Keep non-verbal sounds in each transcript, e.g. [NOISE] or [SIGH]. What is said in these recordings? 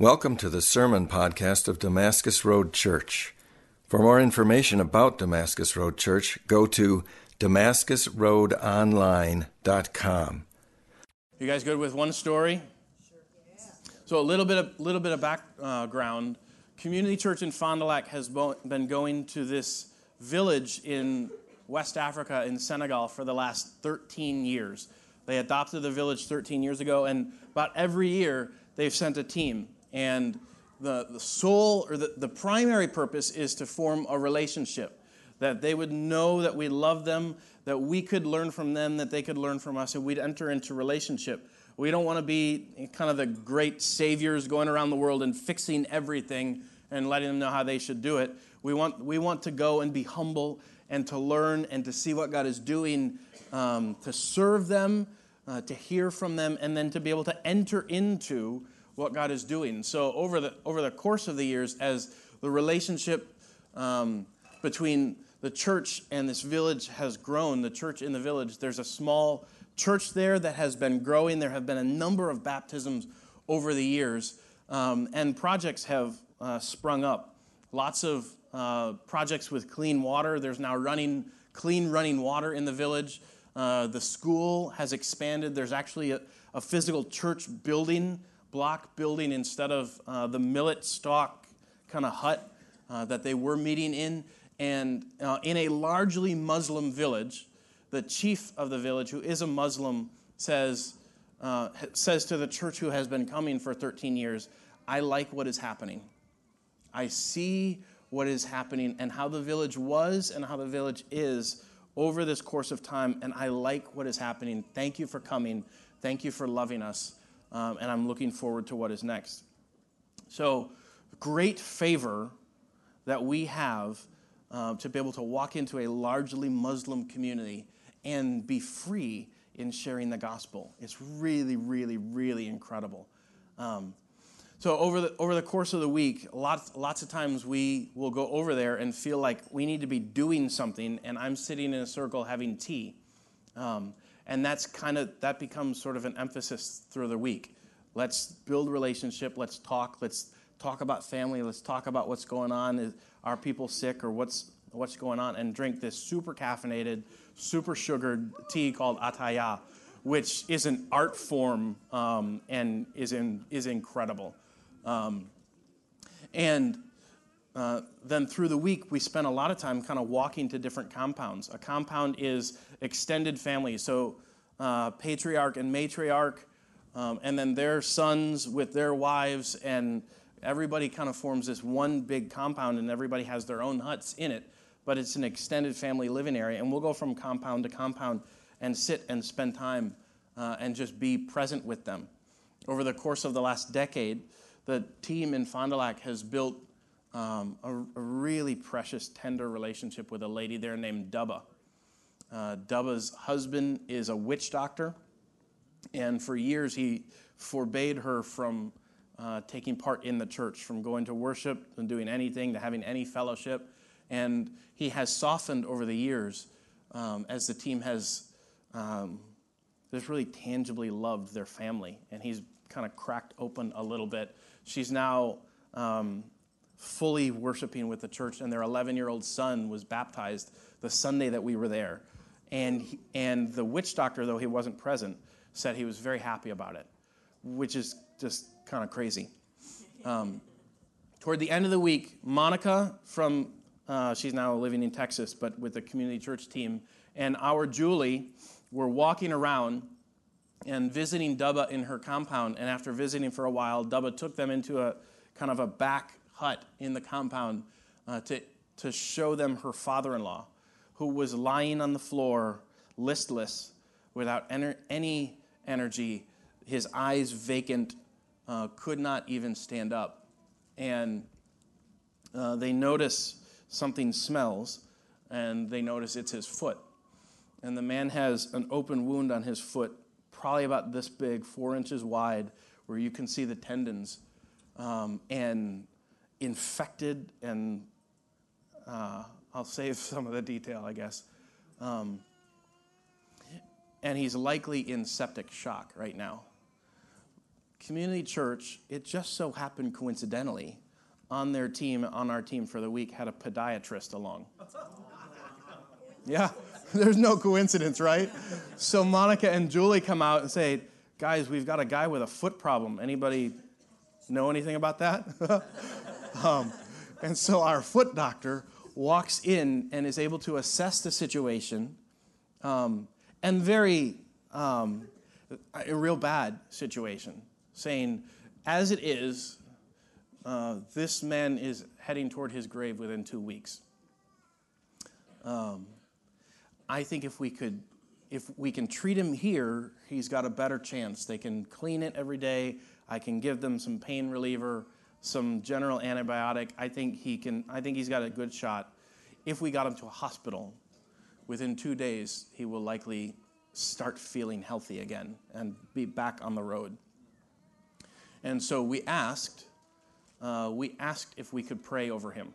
Welcome to the sermon podcast of Damascus Road Church. For more information about Damascus Road Church, go to damascusroadonline.com. You guys good with one story? Sure. So a little bit of little bit of background. Uh, Community Church in Fond du Lac has been going to this village in West Africa in Senegal for the last 13 years. They adopted the village 13 years ago, and about every year they've sent a team. And the, the sole or the, the primary purpose is to form a relationship that they would know that we love them, that we could learn from them, that they could learn from us, and we'd enter into relationship. We don't want to be kind of the great saviors going around the world and fixing everything and letting them know how they should do it. We want, we want to go and be humble and to learn and to see what God is doing, um, to serve them, uh, to hear from them, and then to be able to enter into what God is doing. So over the over the course of the years, as the relationship um, between the church and this village has grown, the church in the village, there's a small church there that has been growing. There have been a number of baptisms over the years, um, and projects have uh, sprung up. Lots of uh, projects with clean water. There's now running clean running water in the village. Uh, the school has expanded. There's actually a, a physical church building block building instead of uh, the millet stalk kind of hut uh, that they were meeting in. And uh, in a largely Muslim village, the chief of the village, who is a Muslim, says, uh, says to the church who has been coming for 13 years, I like what is happening. I see what is happening and how the village was and how the village is over this course of time, and I like what is happening. Thank you for coming. Thank you for loving us um, and I'm looking forward to what is next. So, great favor that we have uh, to be able to walk into a largely Muslim community and be free in sharing the gospel. It's really, really, really incredible. Um, so over the over the course of the week, lots lots of times we will go over there and feel like we need to be doing something, and I'm sitting in a circle having tea. Um, and that's kind of that becomes sort of an emphasis through the week. Let's build relationship. Let's talk. Let's talk about family. Let's talk about what's going on. Are people sick or what's what's going on? And drink this super caffeinated super sugared tea called ataya which is an art form um, and is, in, is incredible. Um, and uh, then through the week, we spent a lot of time kind of walking to different compounds. A compound is extended family, so uh, patriarch and matriarch, um, and then their sons with their wives, and everybody kind of forms this one big compound, and everybody has their own huts in it, but it's an extended family living area. And we'll go from compound to compound and sit and spend time uh, and just be present with them. Over the course of the last decade, the team in Fond du Lac has built um, a, a, really precious, tender relationship with a lady there named Dubba. Uh, Dubba's husband is a witch doctor, and for years he forbade her from uh, taking part in the church, from going to worship and doing anything, to having any fellowship. And he has softened over the years um, as the team has um, just really tangibly loved their family. And he's kind of cracked open a little bit. She's now um, fully worshiping with the church, and their 11 year old son was baptized the Sunday that we were there. And, he, and the witch doctor, though he wasn't present, said he was very happy about it, which is just kind of crazy. [LAUGHS] Um, toward the end of the week, Monica from, uh, she's now living in Texas, but with the community church team, and our Julie were walking around and visiting Dubba in her compound. And after visiting for a while, Dubba took them into a kind of a back hut in the compound uh, to, to show them her father in law, who was lying on the floor, listless, without ener- any energy, his eyes vacant, uh, could not even stand up. And uh, they notice something smells, and they notice it's his foot. And the man has an open wound on his foot, probably about this big, four inches wide, where you can see the tendons. Um, and infected, and uh, I'll save [LAUGHS] some of the detail, I guess. Um, and he's likely in septic shock right now. Community Church, it just so happened coincidentally, on their team, on our team for the week, had a podiatrist along. [LAUGHS] Yeah, there's no coincidence, right? So Monica and Julie come out and say, guys, we've got a guy with a foot problem. Anybody know anything about that? [LAUGHS] um, and so our foot doctor walks in and is able to assess the situation um, and very, um, a real bad situation, saying, as it is, uh, this man is heading toward his grave within two weeks. Um, I think if we could, if we can treat him here, he's got a better chance. They can clean it every day. I can give them some pain reliever, some general antibiotic. I think he can. I think he's got a good shot. If we got him to a hospital, within two days he will likely start feeling healthy again and be back on the road. And so we asked uh, we asked if we could pray over him.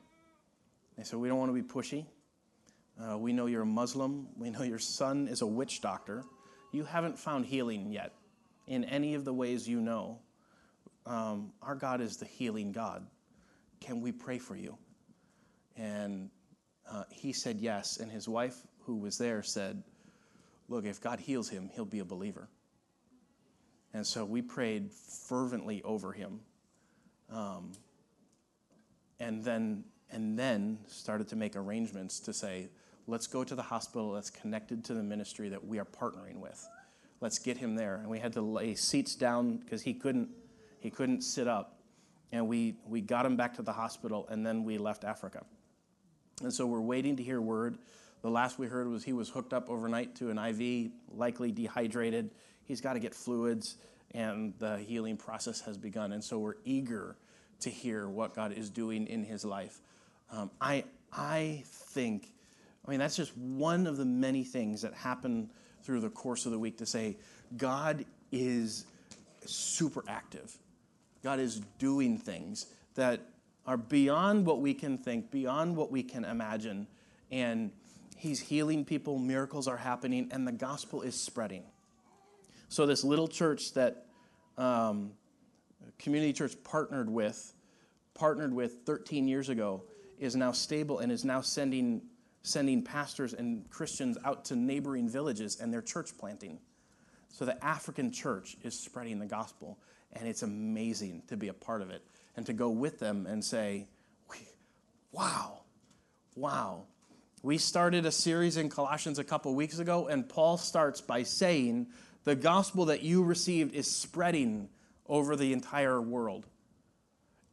They said, We don't want to be pushy. Uh, we know you're a Muslim. We know your son is a witch doctor. You haven't found healing yet in any of the ways you know. Um, our God is the healing God. Can we pray for you? And uh, he said yes. And his wife, who was there, said, Look, if God heals him, he'll be a believer. And so we prayed fervently over him um, and then and then started to make arrangements to say, let's go to the hospital that's connected to the ministry that we are partnering with. Let's get him there. And we had to lay seats down because he couldn't he couldn't sit up. And we we got him back to the hospital and then we left Africa. And so we're waiting to hear word. The last we heard was he was hooked up overnight to an IV, likely dehydrated. He's got to get fluids and the healing process has begun. And so we're eager to hear what God is doing in his life. Um, I, I think, I mean, that's just one of the many things that happen through the course of the week to say, God is super active. God is doing things that are beyond what we can think, beyond what we can imagine. And He's healing people, miracles are happening, and the gospel is spreading. So, this little church that um, community church partnered with, partnered with 13 years ago, is now stable and is now sending, sending pastors and Christians out to neighboring villages and their church planting. So the African church is spreading the gospel, and it's amazing to be a part of it and to go with them and say, wow, wow. We started a series in Colossians a couple weeks ago, and Paul starts by saying, the gospel that you received is spreading over the entire world.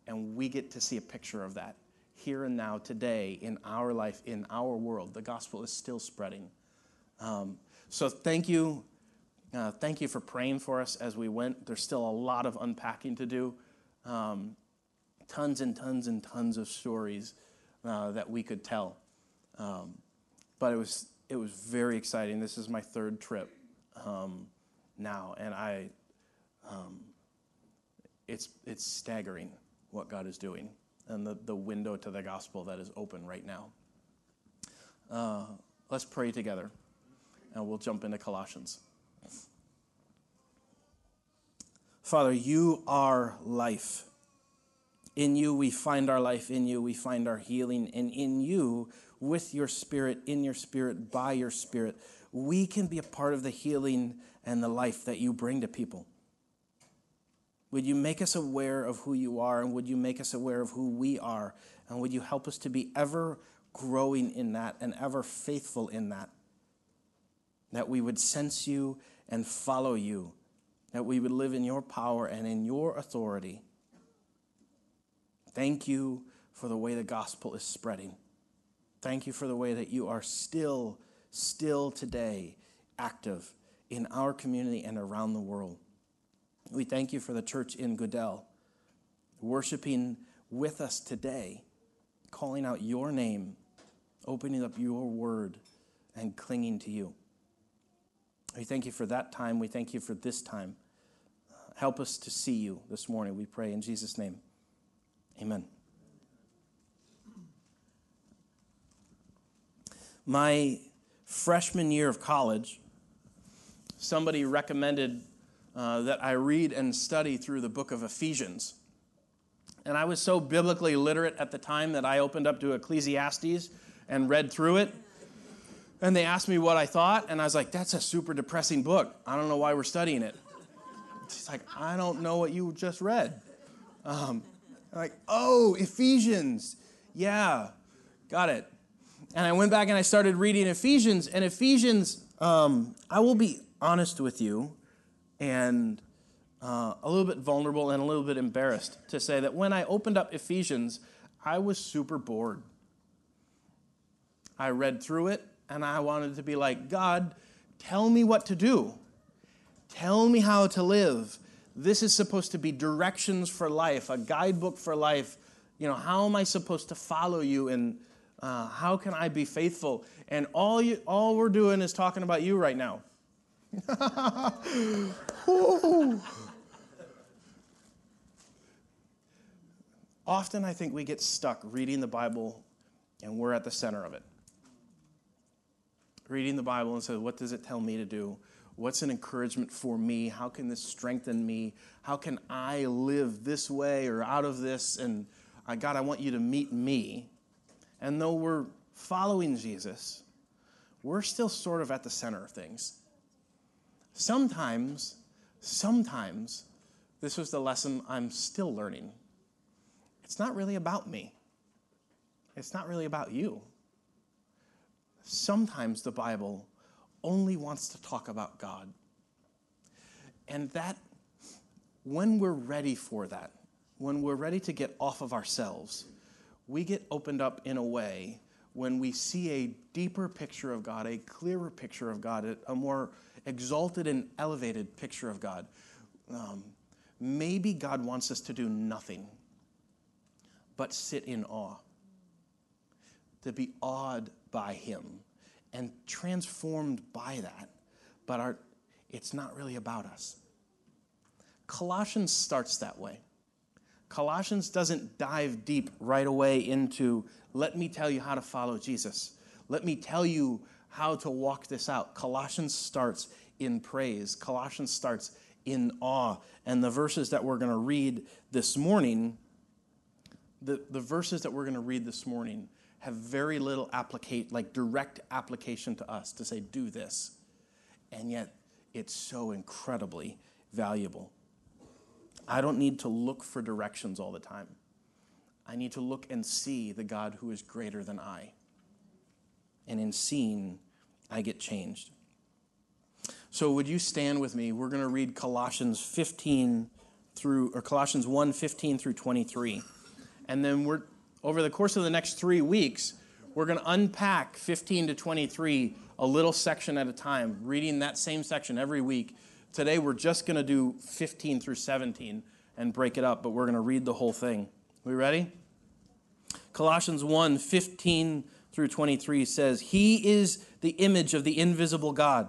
And we get to see a picture of that here and now, today, in our life, in our world. The gospel is still spreading. Um, so thank you. Uh, thank you for praying for us as we went. There's still a lot of unpacking to do. Um, tons and tons and tons of stories uh, that we could tell. Um, but it was, it was very exciting. This is my third trip. Um, now, and I, um, it's it's staggering what God is doing and the, the window to the gospel that is open right now. Uh, let's pray together, and we'll jump into Colossians. Father, you are life. In you we find our life. In you we find our healing. And in you, with your spirit, in your spirit, by your spirit, we can be a part of the healing and the life that you bring to people. Would you make us aware of who you are, and would you make us aware of who we are? And would you help us to be ever growing in that and ever faithful in that? That we would sense you and follow you, that we would live in your power and in your authority. Thank you for the way the gospel is spreading. Thank you for the way that you are still, still today active in our community and around the world. We thank you for the church in Goodell, worshiping with us today, calling out your name, opening up your word, and clinging to you. We thank you for that time. We thank you for this time. Help us to see you this morning, we pray in Jesus' name. Amen. My freshman year of college, somebody recommended uh, that I read and study through the book of Ephesians. And I was so biblically literate at the time that I opened up to Ecclesiastes and read through it. And they asked me what I thought, and I was like, that's a super depressing book. I don't know why we're studying it. She's like, I don't know what you just read. Um, like, oh, Ephesians. Yeah, got it. And I went back and I started reading Ephesians, and Ephesians, um, I will be honest with you, and uh, a little bit vulnerable and a little bit embarrassed to say that when I opened up Ephesians, I was super bored. I read through it and I wanted to be like, God, tell me what to do. Tell me how to live. This is supposed to be directions for life, a guidebook for life. You know, how am I supposed to follow you and uh, how can I be faithful? And all, you, all we're doing is talking about you right now. [LAUGHS] Often I think we get stuck reading the Bible and we're at the center of it. Reading the Bible and say, what does it tell me to do? What's an encouragement for me? How can this strengthen me? How can I live this way or out of this? And uh, God, I want you to meet me. And though we're following Jesus, we're still sort of at the center of things. Sometimes, sometimes, this was the lesson I'm still learning it's not really about me, it's not really about you. Sometimes the Bible only wants to talk about God. And that, when we're ready for that, when we're ready to get off of ourselves, we get opened up in a way when we see a deeper picture of God, a clearer picture of God, a more exalted and elevated picture of God. Um, maybe God wants us to do nothing but sit in awe, to be awed by Him and transformed by that. But our, it's not really about us. Colossians starts that way. Colossians doesn't dive deep right away into, let me tell you how to follow Jesus. Let me tell you how to walk this out. Colossians starts in praise, Colossians starts in awe. And the verses that we're going to read this morning the, the verses that we're going to read this morning have very little applicate like direct application to us to say do this. And yet it's so incredibly valuable. I don't need to look for directions all the time. I need to look and see the god who is greater than i. And in seeing i get changed. So would you stand with me? We're going to read colossians 15 through or colossians 1 15 through 23 and then we're over the course of the next three weeks, we're going to unpack 15 to 23 a little section at a time, reading that same section every week. Today we're just going to do 15 through 17 and break it up, but we're going to read the whole thing. We ready? Colossians 1 15 through 23 says, He is the image of the invisible God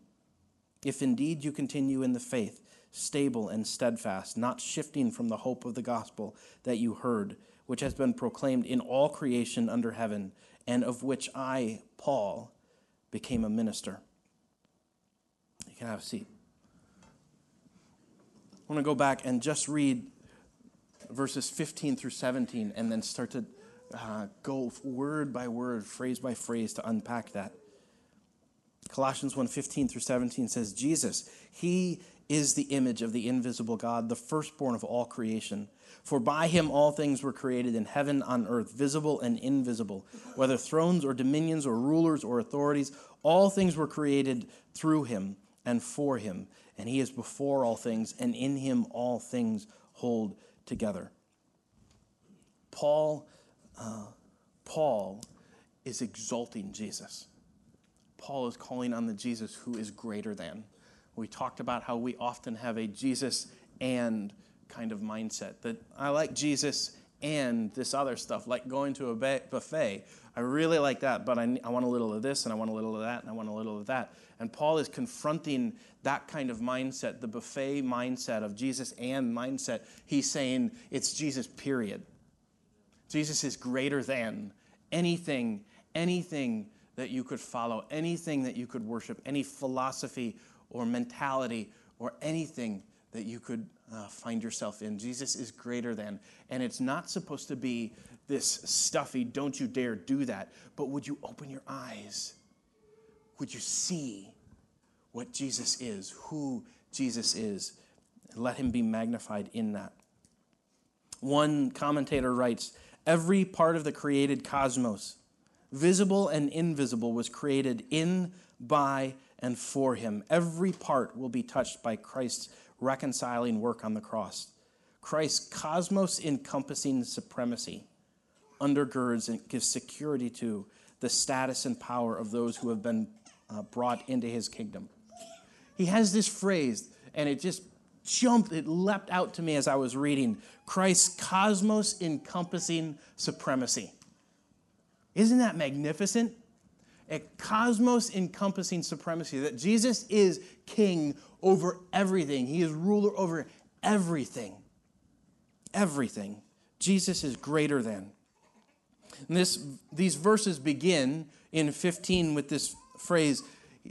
if indeed you continue in the faith, stable and steadfast, not shifting from the hope of the gospel that you heard, which has been proclaimed in all creation under heaven, and of which I, Paul, became a minister. You can have a seat. I want to go back and just read verses 15 through 17 and then start to uh, go word by word, phrase by phrase to unpack that. Colossians 1 15 through 17 says, Jesus, He is the image of the invisible God, the firstborn of all creation. For by him all things were created in heaven, on earth, visible and invisible, whether thrones or dominions or rulers or authorities, all things were created through him and for him. And he is before all things, and in him all things hold together. Paul, uh, Paul is exalting Jesus. Paul is calling on the Jesus who is greater than. We talked about how we often have a Jesus and kind of mindset that I like Jesus and this other stuff, like going to a buffet. I really like that, but I, I want a little of this and I want a little of that and I want a little of that. And Paul is confronting that kind of mindset, the buffet mindset of Jesus and mindset. He's saying it's Jesus, period. Jesus is greater than anything, anything that you could follow, anything that you could worship, any philosophy or mentality or anything that you could uh, find yourself in. Jesus is greater than. And it's not supposed to be this stuffy, don't you dare do that. But would you open your eyes? Would you see what Jesus is, who Jesus is? Let him be magnified in that. One commentator writes Every part of the created cosmos, visible and invisible, was created in, by, and for him. Every part will be touched by Christ's reconciling work on the cross. Christ's cosmos encompassing supremacy undergirds and gives security to the status and power of those who have been uh, brought into his kingdom. He has this phrase, and it just jumped, it leapt out to me as I was reading Christ's cosmos encompassing supremacy. Isn't that magnificent? A cosmos encompassing supremacy, that Jesus is king over everything, he is ruler over everything. Everything. Jesus is greater than. And this, these verses begin in 15 with this phrase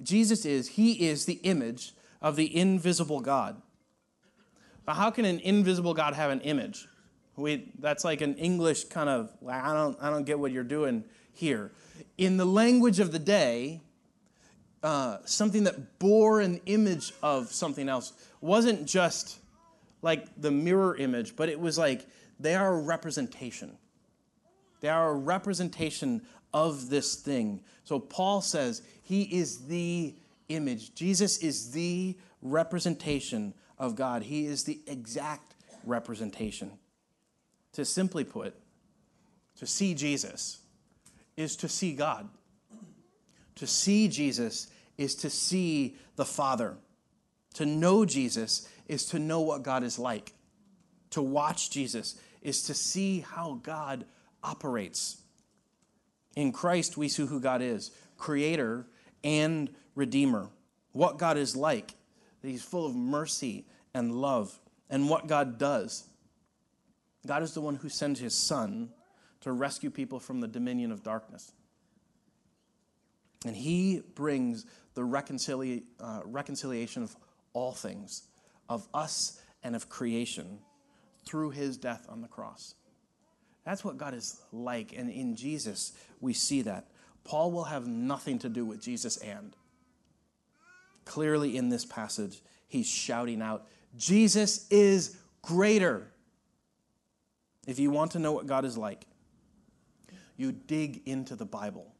Jesus is, he is the image of the invisible God. Now, how can an invisible God have an image? We, that's like an English kind of, I don't, I don't get what you're doing here. In the language of the day, uh, something that bore an image of something else wasn't just like the mirror image, but it was like they are a representation. They are a representation of this thing. So Paul says he is the image. Jesus is the representation of God, he is the exact representation. To simply put, to see Jesus is to see God. To see Jesus is to see the Father. To know Jesus is to know what God is like. To watch Jesus is to see how God operates. In Christ, we see who God is creator and redeemer. What God is like, that He's full of mercy and love, and what God does. God is the one who sends His Son to rescue people from the dominion of darkness. And He brings the uh, reconciliation of all things, of us and of creation, through His death on the cross. That's what God is like. And in Jesus, we see that. Paul will have nothing to do with Jesus and. Clearly, in this passage, he's shouting out, Jesus is greater. If you want to know what God is like, you dig into the Bible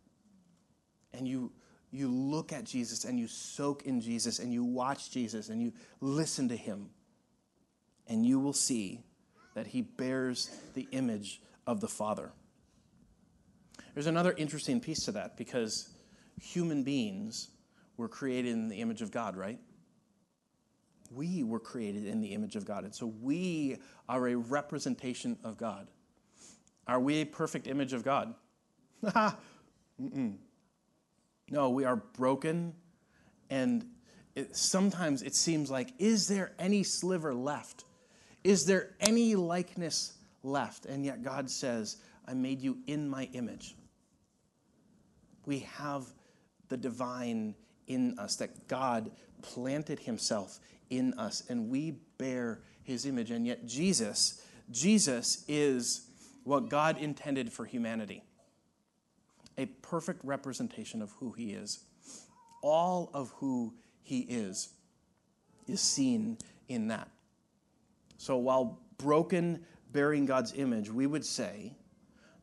and you, you look at Jesus and you soak in Jesus and you watch Jesus and you listen to him, and you will see that he bears the image of the Father. There's another interesting piece to that because human beings were created in the image of God, right? We were created in the image of God. And so we are a representation of God. Are we a perfect image of God? [LAUGHS] no, we are broken. And it, sometimes it seems like, is there any sliver left? Is there any likeness left. And yet God says, I made you in my image. We have the divine in us, that God planted himself in us, and we bear his image. And yet, Jesus, Jesus is what God intended for humanity a perfect representation of who he is, all of who he is. is seen in that. So while broken, bearing God's image, we would say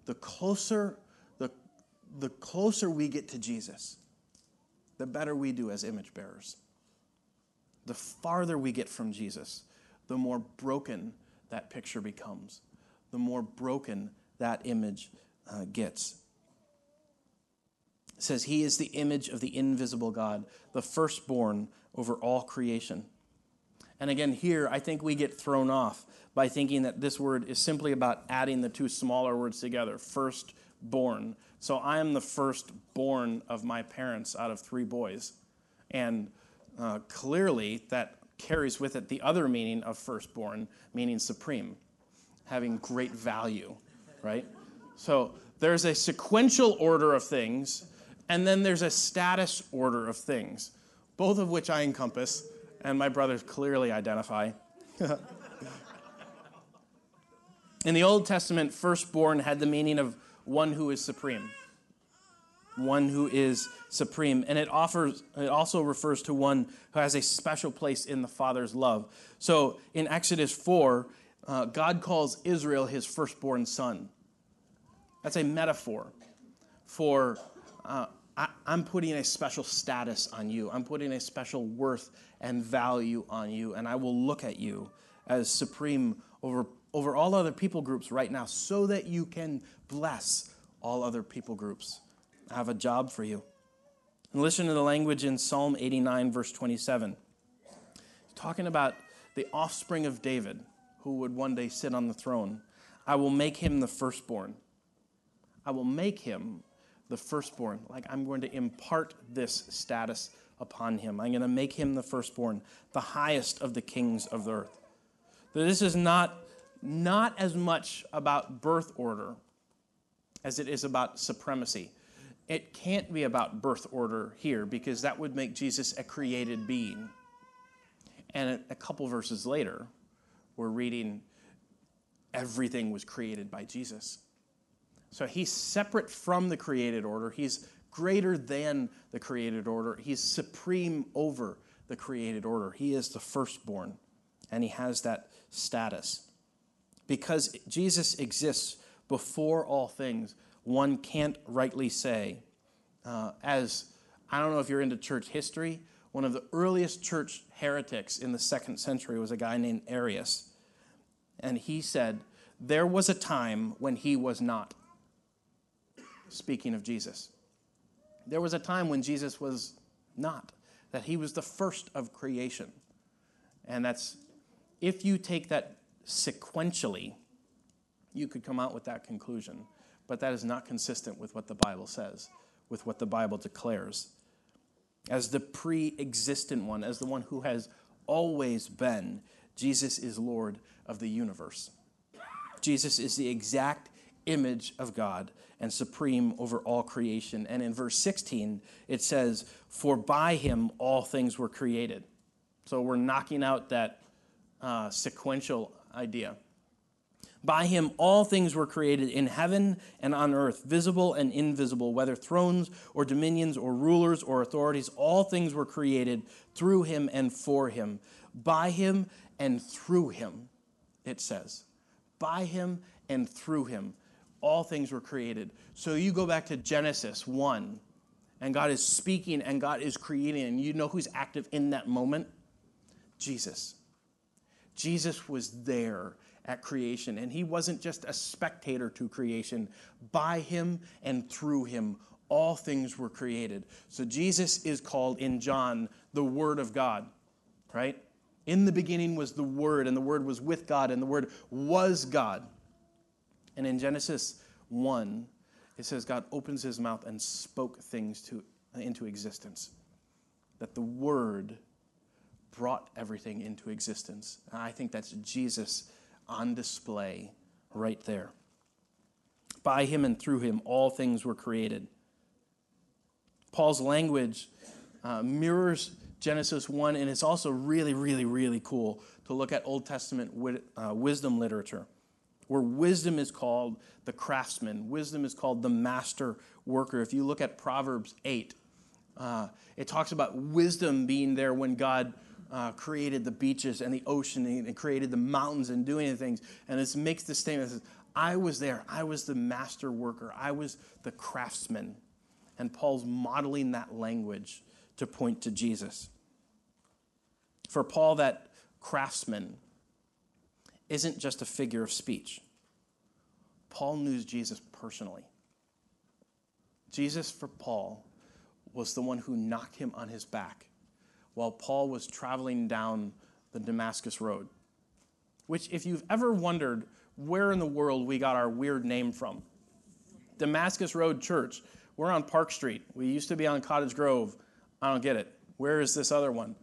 the closer the, the closer we get to Jesus, the better we do as image bearers. The farther we get from Jesus, the more broken that picture becomes, the more broken that image uh, gets. It says, He is the image of the invisible God, the firstborn over all creation. And again, here, I think we get thrown off by thinking that this word is simply about adding the two smaller words together firstborn. So I am the firstborn of my parents out of three boys. And uh, clearly, that carries with it the other meaning of firstborn, meaning supreme, having great value, right? So there's a sequential order of things, and then there's a status order of things, both of which I encompass, and my brothers clearly identify. [LAUGHS] In the Old Testament, firstborn had the meaning of one who is supreme. One who is supreme. And it offers it also refers to one who has a special place in the Father's love. So in Exodus 4, uh, God calls Israel his firstborn son. That's a metaphor for uh, I, I'm putting a special status on you. I'm putting a special worth and value on you, and I will look at you as supreme over, over all other people groups right now so that you can bless all other people groups. I have a job for you. And listen to the language in Psalm 89, verse 27. Talking about the offspring of David, who would one day sit on the throne. I will make him the firstborn. I will make him the firstborn. Like I'm going to impart this status upon him. I'm going to make him the firstborn, the highest of the kings of the earth. This is not, not as much about birth order as it is about supremacy. It can't be about birth order here because that would make Jesus a created being. And a couple verses later, we're reading everything was created by Jesus. So he's separate from the created order. He's greater than the created order. He's supreme over the created order. He is the firstborn, and he has that status. Because Jesus exists before all things, one can't rightly say, uh, as I don't know if you're into church history, one of the earliest church heretics in the second century was a guy named Arius. And he said, There was a time when he was not speaking of Jesus. There was a time when Jesus was not, that he was the first of creation. And that's, if you take that sequentially, you could come out with that conclusion. But that is not consistent with what the Bible says, with what the Bible declares. As the pre existent one, as the one who has always been, Jesus is Lord of the universe. Jesus is the exact image of God and supreme over all creation. And in verse 16, it says, For by him all things were created. So we're knocking out that uh, sequential idea. By him all things were created in heaven and on earth, visible and invisible, whether thrones or dominions or rulers or authorities, all things were created through him and for him. By him and through him, it says. By him and through him all things were created. So you go back to Genesis 1, and God is speaking and God is creating, and you know who's active in that moment? Jesus. Jesus was there at creation, and he wasn't just a spectator to creation. By him and through him, all things were created. So Jesus is called in John the Word of God, right? In the beginning was the Word, and the Word was with God, and the Word was God. And in Genesis 1, it says God opens his mouth and spoke things to, into existence. That the Word brought everything into existence. I think that's Jesus on display right there. By him and through him, all things were created. Paul's language uh, mirrors Genesis 1, and it's also really, really, really cool to look at Old Testament wi- uh, wisdom literature where wisdom is called the craftsman, wisdom is called the master worker. If you look at Proverbs 8, uh, it talks about wisdom being there when God uh, created the beaches and the ocean and created the mountains and doing things. And it makes the statement says, I was there. I was the master worker. I was the craftsman. And Paul's modeling that language to point to Jesus. For Paul, that craftsman isn't just a figure of speech. Paul knew Jesus personally. Jesus, for Paul, was the one who knocked him on his back while Paul was traveling down the Damascus Road. Which, if you've ever wondered where in the world we got our weird name from, Damascus Road Church, we're on Park Street. We used to be on Cottage Grove. I don't get it. Where is this other one?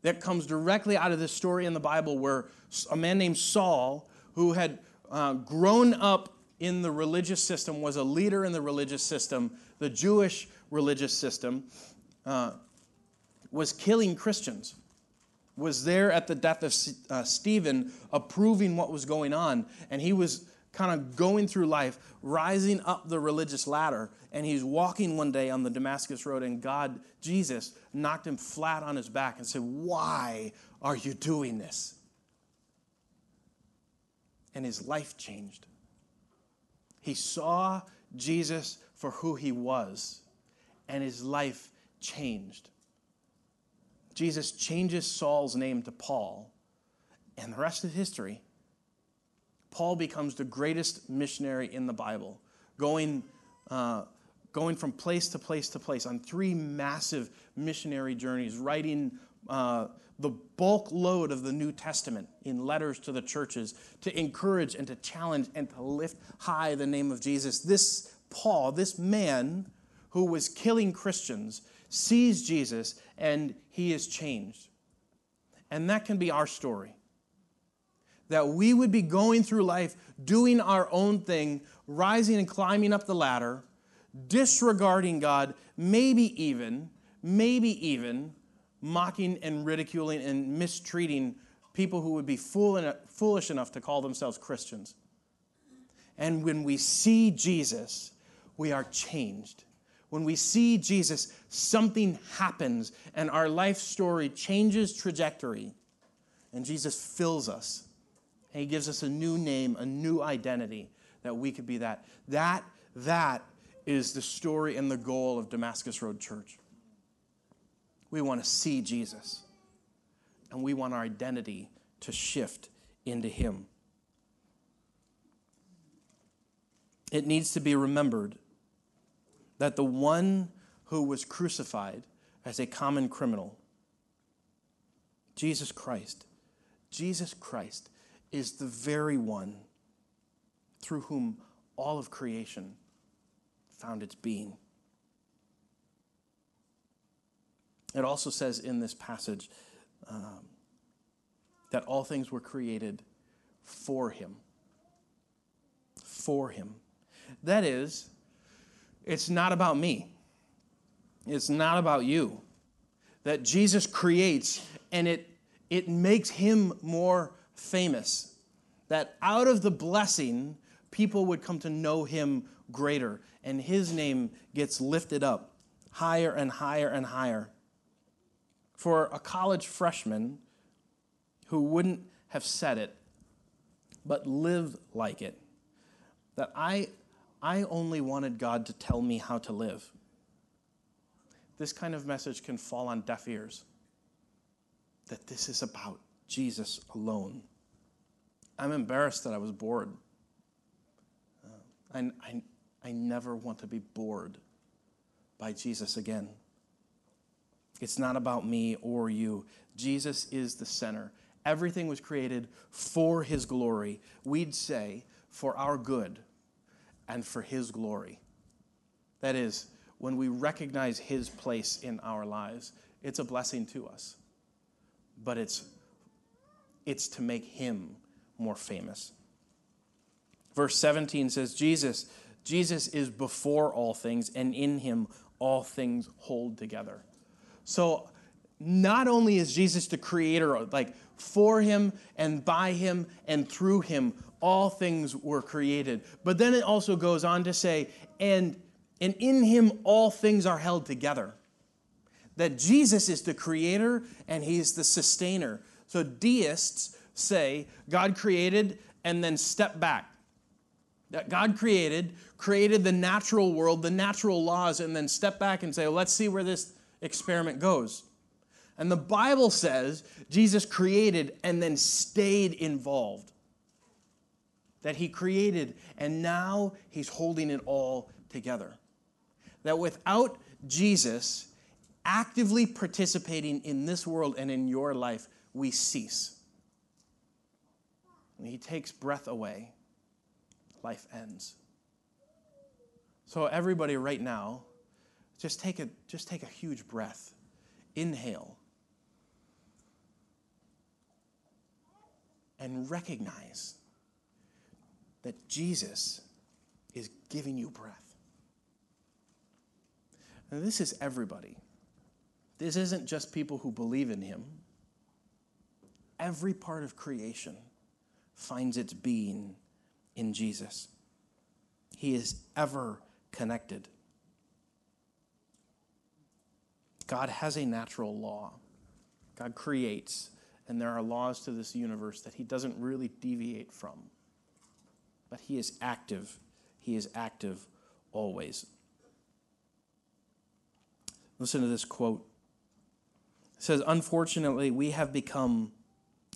That comes directly out of this story in the Bible where a man named Saul, who had uh, grown up in the religious system, was a leader in the religious system, the Jewish religious system, uh, was killing Christians, was there at the death of uh, Stephen, approving what was going on, and he was kind of going through life, rising up the religious ladder, and he's walking one day on the Damascus Road, and God, Jesus, knocked him flat on his back and said, Why are you doing this? And his life changed. He saw Jesus for who he was, and his life changed. Jesus changes Saul's name to Paul, and the rest of history. Paul becomes the greatest missionary in the Bible, going, uh, going from place to place to place on three massive missionary journeys, writing uh, the bulk load of the New Testament in letters to the churches to encourage and to challenge and to lift high the name of Jesus. This Paul, this man who was killing Christians, sees Jesus and he is changed. And that can be our story. That we would be going through life doing our own thing, rising and climbing up the ladder, disregarding God, maybe even, maybe even mocking and ridiculing and mistreating people who would be foolish enough to call themselves Christians. And when we see Jesus, we are changed when we see Jesus, something happens and our life story changes trajectory. And Jesus fills us. And he gives us a new name, a new identity that we could be that. That, that is the story and the goal of Damascus Road Church. We want to see Jesus. And we want our identity to shift into him. It needs to be remembered that the one who was crucified as a common criminal, Jesus Christ, Jesus Christ is the very one through whom all of creation found its being. It also says in this passage um, that all things were created for him. For him. That is, it's not about me. It's not about you. That Jesus creates and it, it makes him more famous. That out of the blessing, people would come to know him greater and his name gets lifted up higher and higher and higher. For a college freshman who wouldn't have said it, but lived like it, that I, I only wanted God to tell me how to live. This kind of message can fall on deaf ears. That this is about Jesus alone. I'm embarrassed that I was bored. Uh, I, I, I never want to be bored by Jesus again. It's not about me or you. Jesus is the center. Everything was created for his glory. We'd say for our good and for His glory. That is, when we recognize His place in our lives, it's a blessing to us. But it's, it's to make Him more famous. Verse 17 says, Jesus, Jesus is before all things, and in Him all things hold together. So not only is Jesus the creator, like for him and by him and through him, all things were created. But then it also goes on to say, and, and in him all things are held together. that Jesus is the creator and he's the sustainer. So deists say God created and then step back. That God created, created the natural world, the natural laws, and then step back and say, well, let's see where this experiment goes. And the Bible says Jesus created and then stayed involved. That he created and now he's holding it all together. That without Jesus actively participating in this world and in your life, we cease. When he takes breath away, life ends. So everybody right now, just take a just take a huge breath. Inhale. And recognize that Jesus is giving you breath. And this is everybody. This isn't just people who believe in him. Every part of creation finds its being in Jesus. He is ever connected. God has a natural law. God creates, and there are laws to this universe that He doesn't really deviate from. But He is active. He is active always. Listen to this quote. It says, Unfortunately, we have become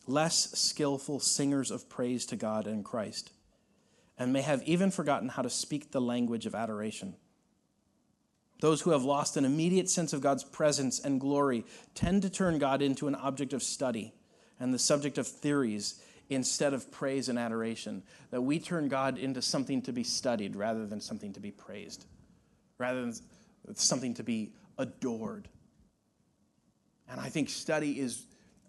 less skillful singers of praise to God and Christ and may have even forgotten how to speak the language of adoration. Those who have lost an immediate sense of God's presence and glory tend to turn God into an object of study and the subject of theories instead of praise and adoration. That we turn God into something to be studied rather than something to be praised, rather than something to be adored. And I think study is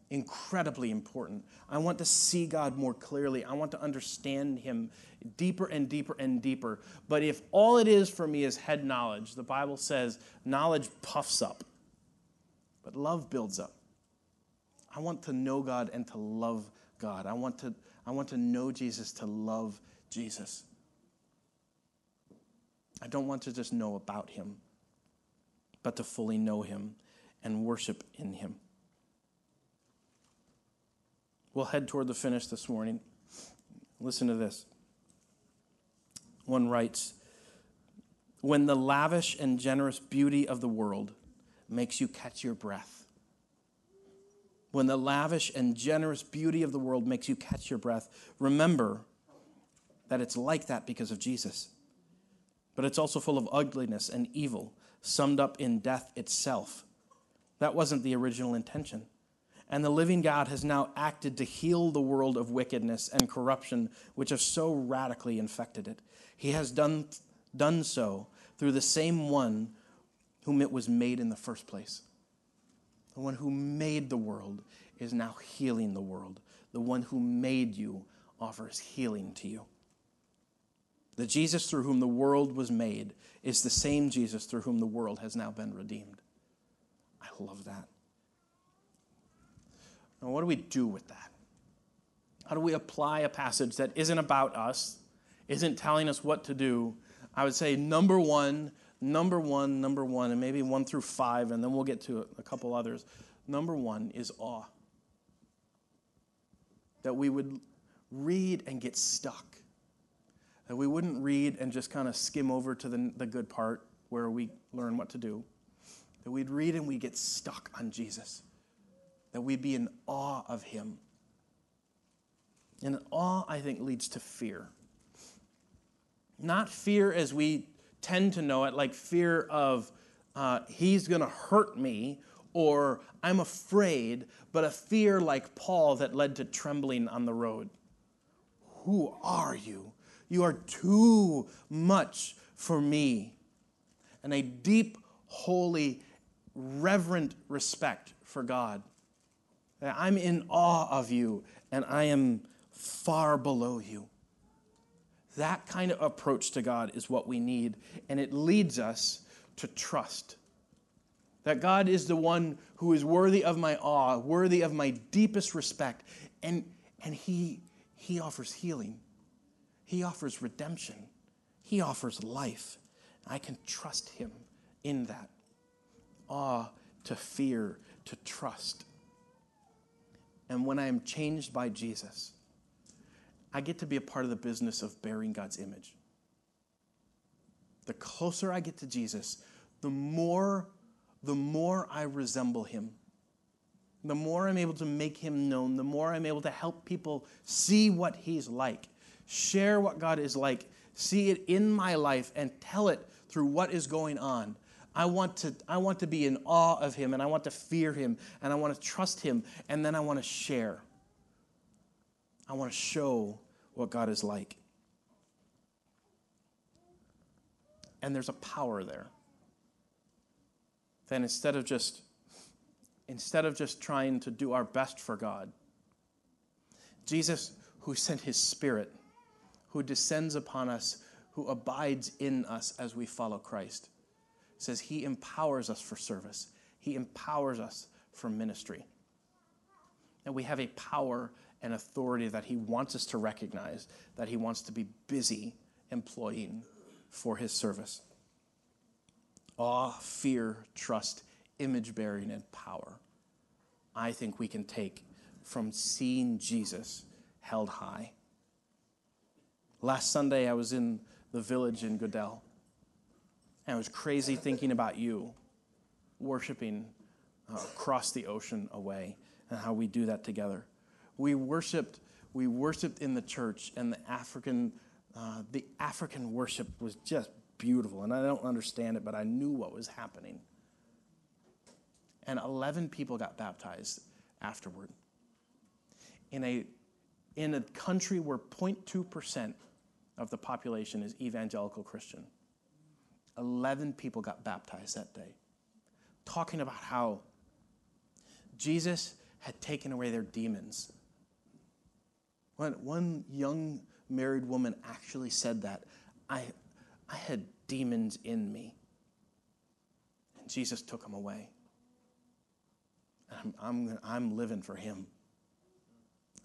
incredibly important. I want to see God more clearly. I want to understand Him deeper and deeper and deeper. But if all it is for me is head knowledge, the Bible says knowledge puffs up, but love builds up. I want to know God and to love God. I want to, I want to know Jesus to love Jesus. I don't want to just know about Him, but to fully know Him and worship in Him. We'll head toward the finish this morning. Listen to this. One writes When the lavish and generous beauty of the world makes you catch your breath, when the lavish and generous beauty of the world makes you catch your breath, remember that it's like that because of Jesus. But it's also full of ugliness and evil, summed up in death itself. That wasn't the original intention. And the living God has now acted to heal the world of wickedness and corruption which have so radically infected it. He has done, done so through the same one whom it was made in the first place. The one who made the world is now healing the world. The one who made you offers healing to you. The Jesus through whom the world was made is the same Jesus through whom the world has now been redeemed. I love that. Now, what do we do with that? How do we apply a passage that isn't about us, isn't telling us what to do? I would say number one, number one, number one, and maybe one through five, and then we'll get to a couple others. Number one is awe. That we would read and get stuck. That we wouldn't read and just kind of skim over to the, the good part where we learn what to do. That we'd read and we get stuck on Jesus that we be in awe of him. And awe, I think, leads to fear. Not fear as we tend to know it, like fear of uh, he's going to hurt me or I'm afraid, but a fear like Paul that led to trembling on the road. Who are you? You are too much for me. And a deep, holy, reverent respect for God. I'm in awe of you and I am far below you. That kind of approach to God is what we need, and it leads us to trust. That God is the one who is worthy of my awe, worthy of my deepest respect, and, and he, he offers healing, He offers redemption, He offers life. I can trust Him in that. Awe to fear, to trust. And when I am changed by Jesus, I get to be a part of the business of bearing God's image. The closer I get to Jesus, the more the more I resemble him. The more I'm able to make him known, the more I'm able to help people see what he's like, share what God is like, see it in my life and tell it through what is going on. I want to I want to be in awe of him and I want to fear him and I want to trust him and then I want to share. I want to show what God is like. And there's a power there. Then instead of just instead of just trying to do our best for God, Jesus, who sent his spirit, who descends upon us, who abides in us as we follow Christ, says he empowers us for service. He empowers us for ministry. And we have a power and authority that he wants us to recognize, that he wants to be busy employing for his service awe, fear, trust, image bearing, and power. I think we can take from seeing Jesus held high. Last Sunday, I was in the village in Goodell, and I was crazy thinking about you worshiping uh, across the ocean away and how we do that together. We worshiped, we worshiped in the church, and the African, uh, the African worship was just beautiful. And I don't understand it, but I knew what was happening. And 11 people got baptized afterward. In a, in a country where 0.2% of the population is evangelical Christian, 11 people got baptized that day, talking about how Jesus had taken away their demons. When one young married woman actually said that, I, I had demons in me. And Jesus took them away. I'm, I'm, I'm living for him.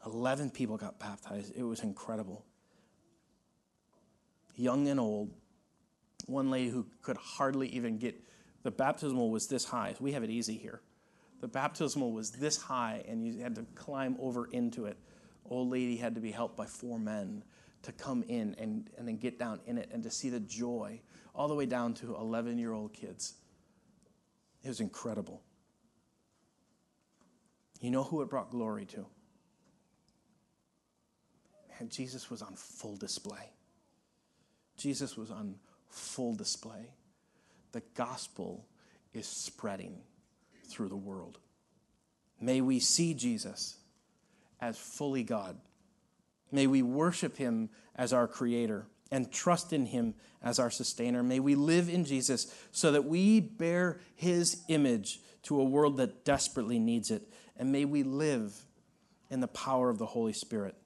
11 people got baptized. It was incredible. Young and old. One lady who could hardly even get, the baptismal was this high. We have it easy here. The baptismal was this high, and you had to climb over into it. Old lady had to be helped by four men to come in and, and then get down in it and to see the joy all the way down to 11 year old kids. It was incredible. You know who it brought glory to? Man, Jesus was on full display. Jesus was on full display. The gospel is spreading through the world. May we see Jesus as fully God May we worship him as our creator and trust in him as our sustainer. May we live in Jesus so that we bear his image to a world that desperately needs it. And may we live in the power of the Holy Spirit.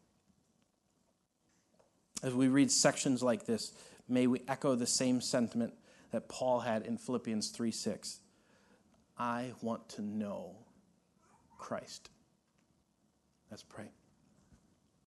As we read sections like this, may we echo the same sentiment that Paul had in Philippians 3 6. I want to know Christ. Let's pray.